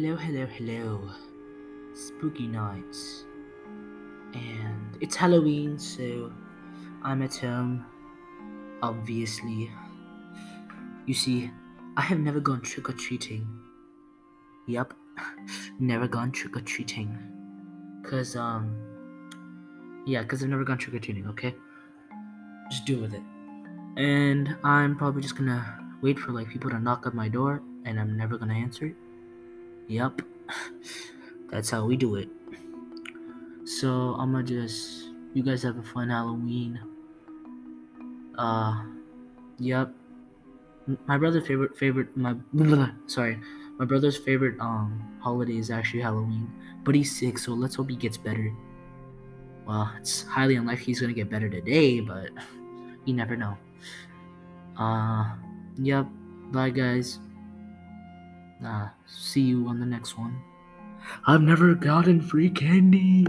Hello, hello, hello. Spooky night. And it's Halloween, so I'm at home. Obviously. You see, I have never gone trick or treating. Yup, never gone trick or treating. Cause, um, yeah, cause I've never gone trick or treating, okay? Just deal with it. And I'm probably just gonna wait for like people to knock at my door and I'm never gonna answer it. Yup. That's how we do it. So I'm gonna just you guys have a fun Halloween. Uh yep. My brother's favorite favorite my sorry. My brother's favorite um holiday is actually Halloween. But he's sick, so let's hope he gets better. Well, it's highly unlikely he's gonna get better today, but you never know. Uh yep. Bye guys. Uh, see you on the next one. I've never gotten free candy.